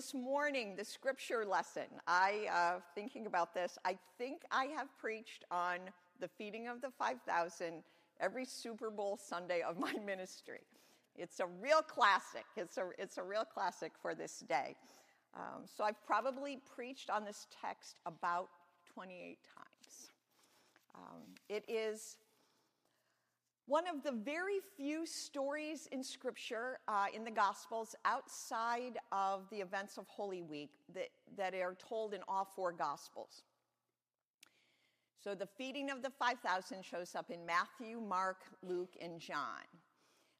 this morning, the scripture lesson, I, uh, thinking about this, I think I have preached on the feeding of the 5,000 every Super Bowl Sunday of my ministry. It's a real classic. It's a, it's a real classic for this day. Um, so I've probably preached on this text about 28 times. Um, it is one of the very few stories in Scripture, uh, in the Gospels, outside of the events of Holy Week that, that are told in all four Gospels. So the feeding of the 5,000 shows up in Matthew, Mark, Luke, and John.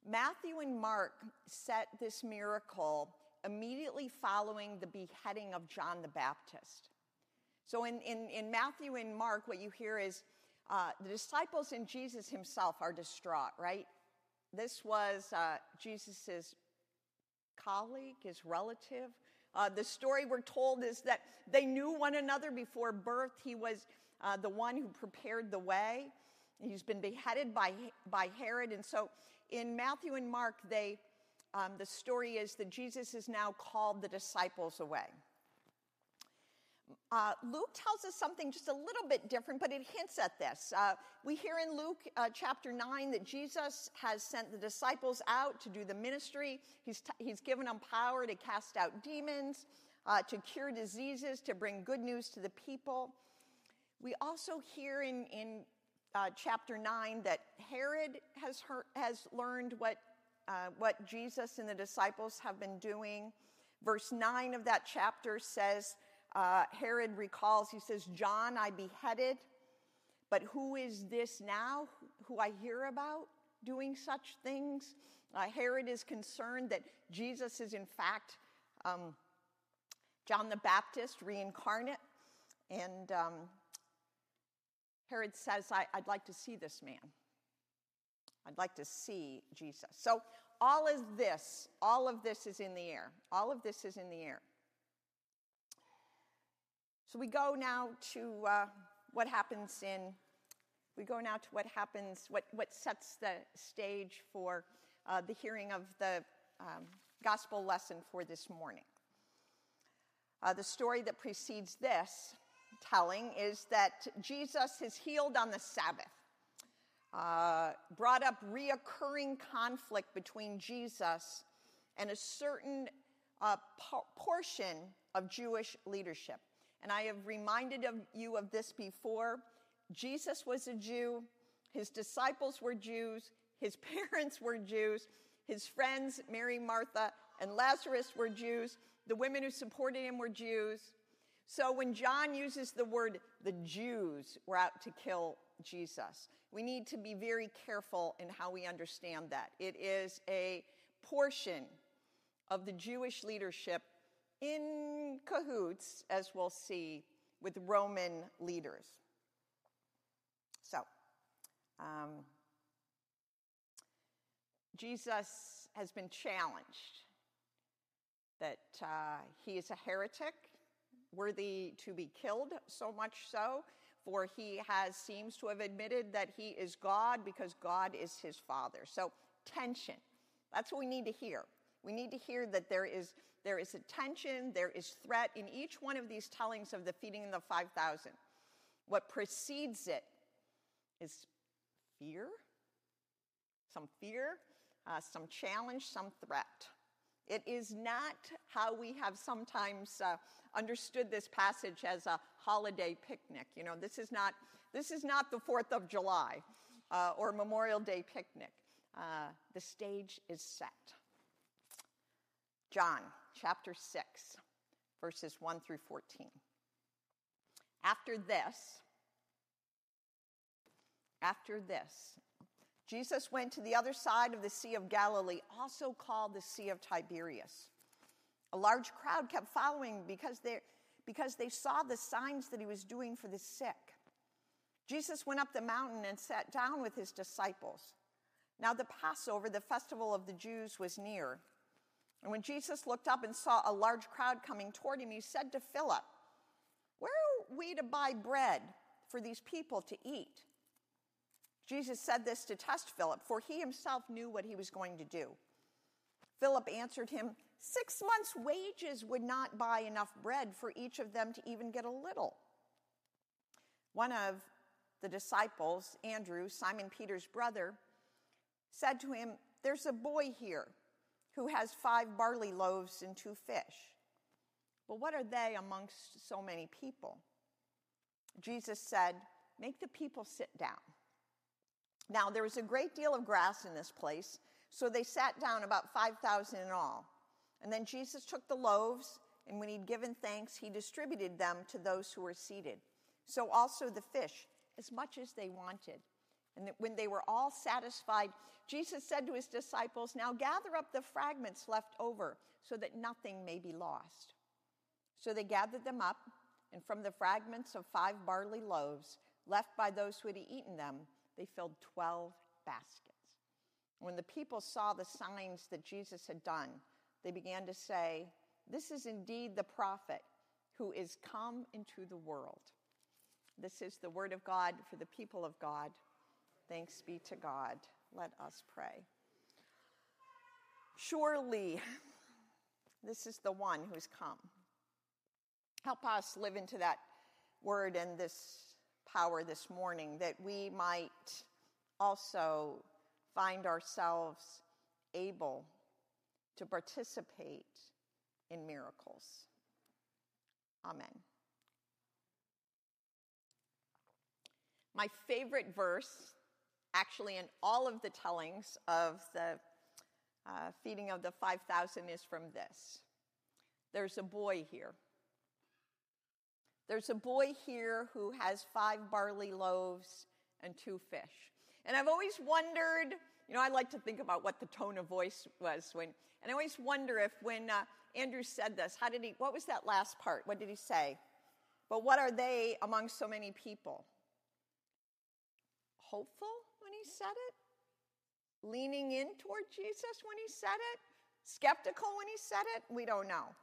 Matthew and Mark set this miracle immediately following the beheading of John the Baptist. So in, in, in Matthew and Mark, what you hear is uh, the disciples and Jesus himself are distraught, right? This was uh, Jesus' colleague, his relative. Uh, the story we're told is that they knew one another before birth. He was uh, the one who prepared the way. He's been beheaded by, by Herod. And so in Matthew and Mark, they, um, the story is that Jesus is now called the disciples away. Uh, Luke tells us something just a little bit different, but it hints at this. Uh, we hear in Luke uh, chapter 9 that Jesus has sent the disciples out to do the ministry. He's, t- he's given them power to cast out demons, uh, to cure diseases, to bring good news to the people. We also hear in, in uh, chapter 9 that Herod has, heard, has learned what, uh, what Jesus and the disciples have been doing. Verse 9 of that chapter says, uh, Herod recalls, he says, John I beheaded, but who is this now who I hear about doing such things? Uh, Herod is concerned that Jesus is, in fact, um, John the Baptist reincarnate. And um, Herod says, I, would like to see this man. I'd like to see Jesus. So, all of this, all of this is in the air. All of this is in the air. So we go now to uh, what happens in, we go now to what happens, what, what sets the stage for uh, the hearing of the um, gospel lesson for this morning. Uh, the story that precedes this telling is that Jesus is healed on the Sabbath. Uh, brought up reoccurring conflict between Jesus and a certain uh, portion of Jewish leadership. And I have reminded of you of this before. Jesus was a Jew, his disciples were Jews, his parents were Jews, his friends, Mary, Martha, and Lazarus, were Jews, the women who supported him were Jews. So when John uses the word the Jews were out to kill Jesus, we need to be very careful in how we understand that. It is a portion of the Jewish leadership in cahoots, as we'll see, with Roman leaders. So, um, Jesus has been challenged that uh, he is a heretic, worthy to be killed, so much so, for he has seems to have admitted that he is God because God is his father. So, tension. That's what we need to hear. We need to hear that there is, there is a tension, there is threat in each one of these tellings of the feeding of the 5,000. What precedes it is fear, some fear, uh, some challenge, some threat. It is not how we have sometimes uh, understood this passage as a holiday picnic. You know, this is not, this is not the 4th of July uh, or Memorial Day picnic. Uh, the stage is set. John chapter 6, verses 1 through 14. After this, after this, Jesus went to the other side of the Sea of Galilee, also called the Sea of Tiberias. A large crowd kept following because they, because they saw the signs that he was doing for the sick. Jesus went up the mountain and sat down with his disciples. Now, the Passover, the festival of the Jews, was near. And when Jesus looked up and saw a large crowd coming toward him, he said to Philip, Where are we to buy bread for these people to eat? Jesus said this to test Philip, for he himself knew what he was going to do. Philip answered him, Six months' wages would not buy enough bread for each of them to even get a little. One of the disciples, Andrew, Simon Peter's brother, said to him, There's a boy here who has five barley loaves and two fish. Well, what are they amongst so many people? Jesus said, Make the people sit down. Now, there was a great deal of grass in this place, so they sat down about 5,000 in all. And then Jesus took the loaves, and when he'd given thanks, he distributed them to those who were seated. So also the fish, as much as they wanted. And when they were all satisfied, Jesus said to his disciples, Now gather up the fragments left over, so that nothing may be lost. So they gathered them up, and from the fragments of five barley loaves left by those who had eaten them, they filled 12 baskets. When the people saw the signs that Jesus had done, they began to say, This is indeed the prophet who is come into the world. This is the word of God for the people of God. Thanks be to God. Let us pray. Surely, this is the one who's come. Help us live into that word and this power this morning that we might also find ourselves able to participate in miracles. Amen. My favorite verse, actually, in all of the tellings of the uh, feeding of the 5,000, is from this There's a boy here. There's a boy here who has five barley loaves and two fish. And I've always wondered, you know, I like to think about what the tone of voice was when, and I always wonder if when uh, Andrew said this, how did he, what was that last part? What did he say? But what are they among so many people? Hopeful he said it? Leaning in toward Jesus when he said it? Skeptical when he said it? We don't know.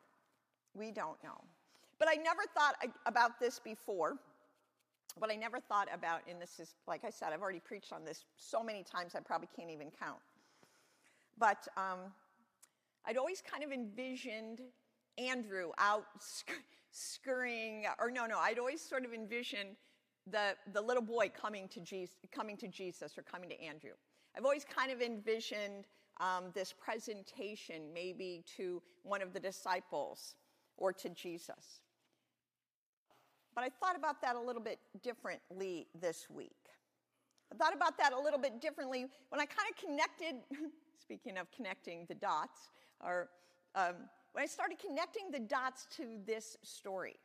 We don't know. But I never thought about this before. What I never thought about, and this is, like I said, I've already preached on this so many times I probably can't even count. But um, I'd always kind of envisioned Andrew out scurrying, or no, no, I'd always sort of envisioned the, the little boy coming to, Jesus, coming to Jesus or coming to Andrew. I've always kind of envisioned um, this presentation maybe to one of the disciples or to Jesus. But I thought about that a little bit differently this week. I thought about that a little bit differently when I kind of connected, speaking of connecting the dots, or um, when I started connecting the dots to this story.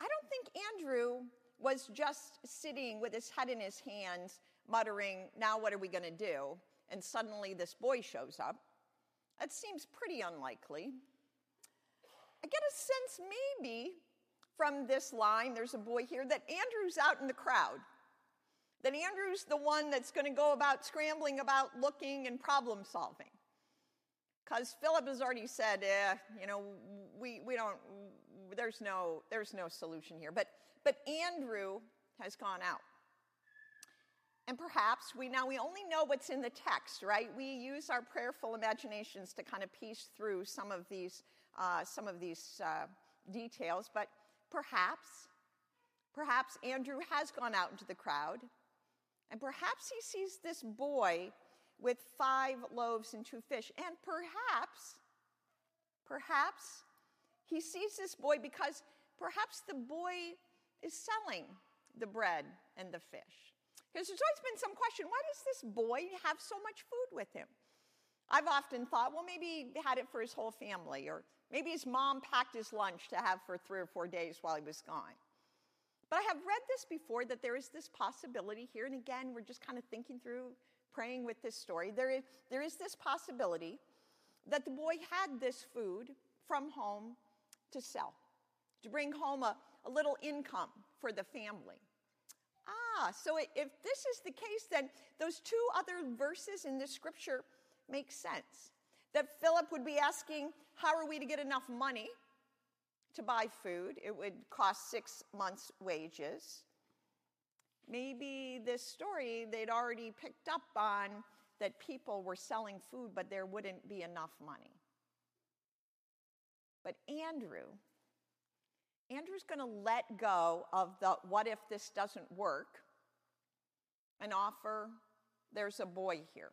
I don't think Andrew was just sitting with his head in his hands, muttering, Now what are we going to do? And suddenly this boy shows up. That seems pretty unlikely. I get a sense maybe from this line, there's a boy here, that Andrew's out in the crowd. That Andrew's the one that's going to go about scrambling about looking and problem solving. Because Philip has already said, eh, you know, we, we don't, there's no, there's no solution here. But, but Andrew has gone out. And perhaps we now we only know what's in the text, right? We use our prayerful imaginations to kind of piece through some of these, uh, some of these uh, details. But perhaps, perhaps Andrew has gone out into the crowd, and perhaps he sees this boy with five loaves and two fish, and perhaps, perhaps he sees this boy because perhaps the boy is selling the bread and the fish. Because there's always been some question why does this boy have so much food with him? I've often thought, well, maybe he had it for his whole family, or maybe his mom packed his lunch to have for three or four days while he was gone. But I have read this before that there is this possibility here, and again, we're just kind of thinking through, praying with this story. There is, there is this possibility that the boy had this food from home to sell, to bring home a, a little income for the family. Ah, so if this is the case, then those two other verses in the scripture make sense. That Philip would be asking, How are we to get enough money to buy food? It would cost six months' wages. Maybe this story they'd already picked up on that people were selling food, but there wouldn't be enough money. But Andrew, Andrew's going to let go of the what if this doesn't work and offer there's a boy here.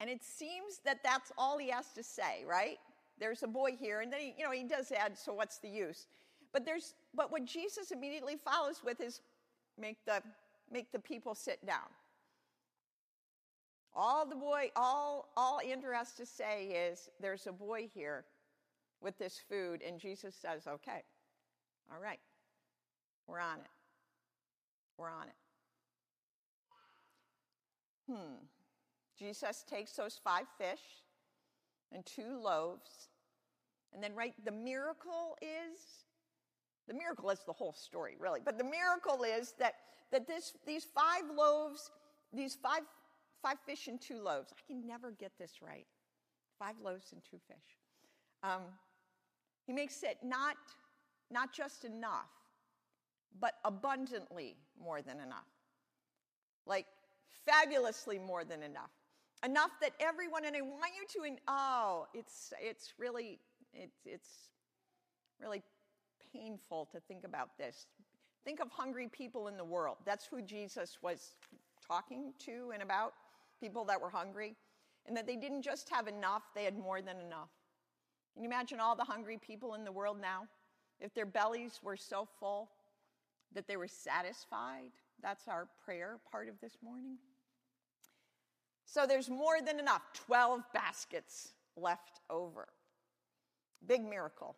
And it seems that that's all he has to say, right? There's a boy here, and then he, you know, he does add, so what's the use? But there's, but what Jesus immediately follows with is make the make the people sit down. All the boy, all all Andrew has to say is, there's a boy here with this food, and Jesus says, okay, all right, we're on it. We're on it. Hmm. Jesus takes those five fish and two loaves, and then, right, the miracle is the miracle is the whole story, really. But the miracle is that, that this, these five loaves, these five, five fish and two loaves, I can never get this right. Five loaves and two fish. Um, he makes it not, not just enough, but abundantly more than enough. Like fabulously more than enough. Enough that everyone, and I want you to, in, oh, it's, it's really, it's, it's really painful to think about this. Think of hungry people in the world. That's who Jesus was talking to and about people that were hungry, and that they didn't just have enough, they had more than enough. Can you imagine all the hungry people in the world now? If their bellies were so full that they were satisfied, that's our prayer part of this morning. So there's more than enough 12 baskets left over. Big miracle.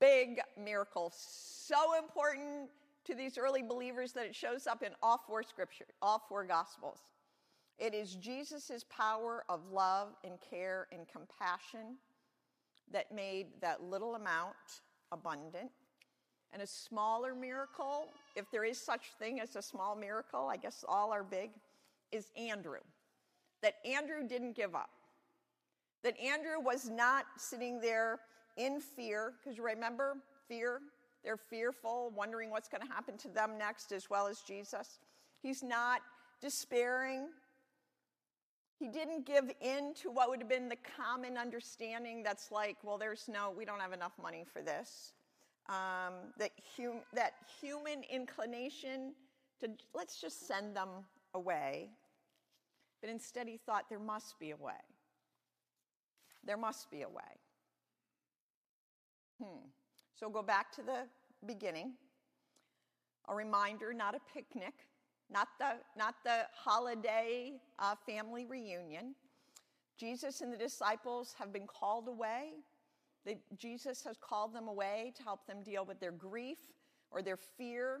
Big miracle. So important to these early believers that it shows up in all four scriptures, all four gospels. It is Jesus' power of love and care and compassion that made that little amount abundant. And a smaller miracle, if there is such thing as a small miracle, I guess all are big, is Andrew. That Andrew didn't give up. That Andrew was not sitting there in fear, because remember, fear, they're fearful, wondering what's going to happen to them next, as well as Jesus. He's not despairing. He didn't give in to what would have been the common understanding that's like, well, there's no, we don't have enough money for this. Um, that, hum, that human inclination to let's just send them away. But instead, he thought there must be a way. There must be a way. Hmm. So go back to the beginning. A reminder, not a picnic, not the, not the holiday uh, family reunion. Jesus and the disciples have been called away. They, Jesus has called them away to help them deal with their grief or their fear.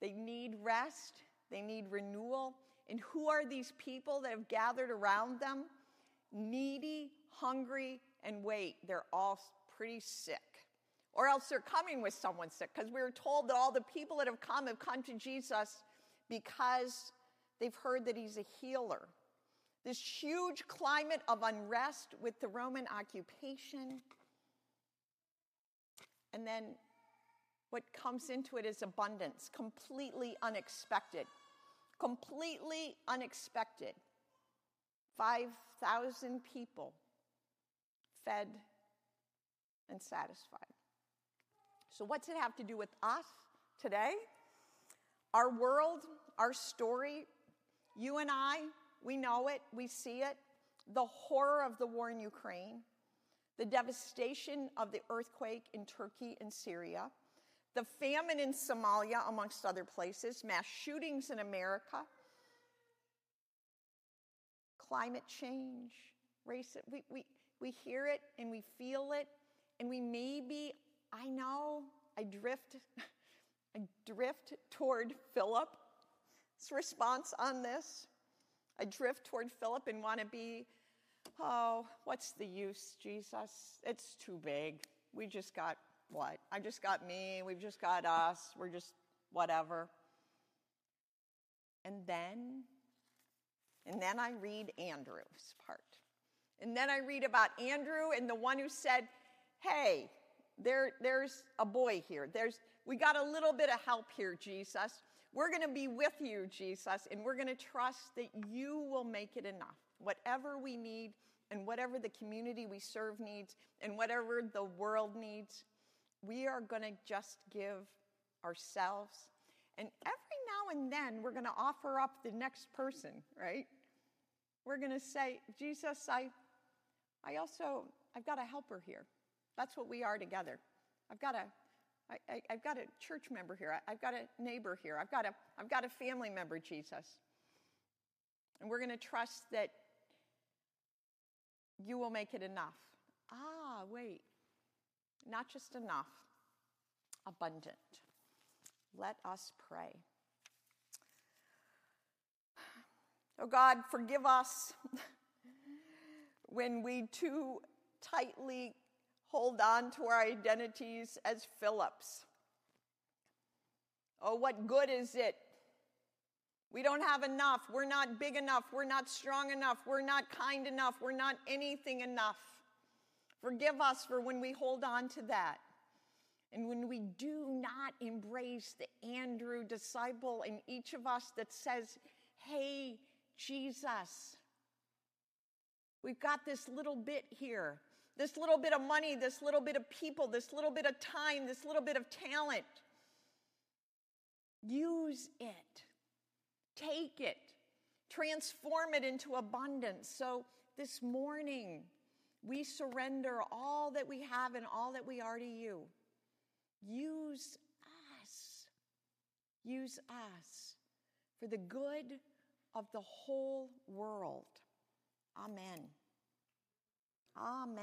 They need rest, they need renewal. And who are these people that have gathered around them? Needy, hungry, and wait, they're all pretty sick or else they're coming with someone sick because we were told that all the people that have come have come to Jesus because they've heard that he's a healer. This huge climate of unrest with the Roman occupation. And then what comes into it is abundance, completely unexpected. Completely unexpected. 5,000 people fed and satisfied. So, what's it have to do with us today? Our world, our story, you and I, we know it, we see it. The horror of the war in Ukraine, the devastation of the earthquake in Turkey and Syria, the famine in Somalia, amongst other places, mass shootings in America, climate change, race. We, we, we hear it and we feel it, and we maybe I know I drift, I drift toward Philip's response on this. I drift toward Philip and want to be, oh, what's the use, Jesus? It's too big. We just got what? I just got me. We've just got us. We're just whatever. And then, and then I read Andrew's part. And then I read about Andrew and the one who said, hey, there, there's a boy here. There's, we got a little bit of help here, Jesus. We're going to be with you, Jesus, and we're going to trust that you will make it enough. Whatever we need, and whatever the community we serve needs and whatever the world needs, we are going to just give ourselves. And every now and then, we're going to offer up the next person, right? We're going to say, Jesus, I, I also, I've got a helper here. That's what we are together. I've got a, I, I've got a church member here. I, I've got a neighbor here. I've got a, I've got a family member, Jesus. And we're going to trust that you will make it enough. Ah, wait. Not just enough, abundant. Let us pray. Oh God, forgive us when we too tightly hold on to our identities as Philips. Oh, what good is it? We don't have enough. We're not big enough. We're not strong enough. We're not kind enough. We're not anything enough. Forgive us for when we hold on to that. And when we do not embrace the Andrew disciple in each of us that says, Hey, Jesus, we've got this little bit here, this little bit of money, this little bit of people, this little bit of time, this little bit of talent. Use it, take it, transform it into abundance. So this morning, we surrender all that we have and all that we are to you. Use us. Use us for the good of the whole world. Amen. Amen.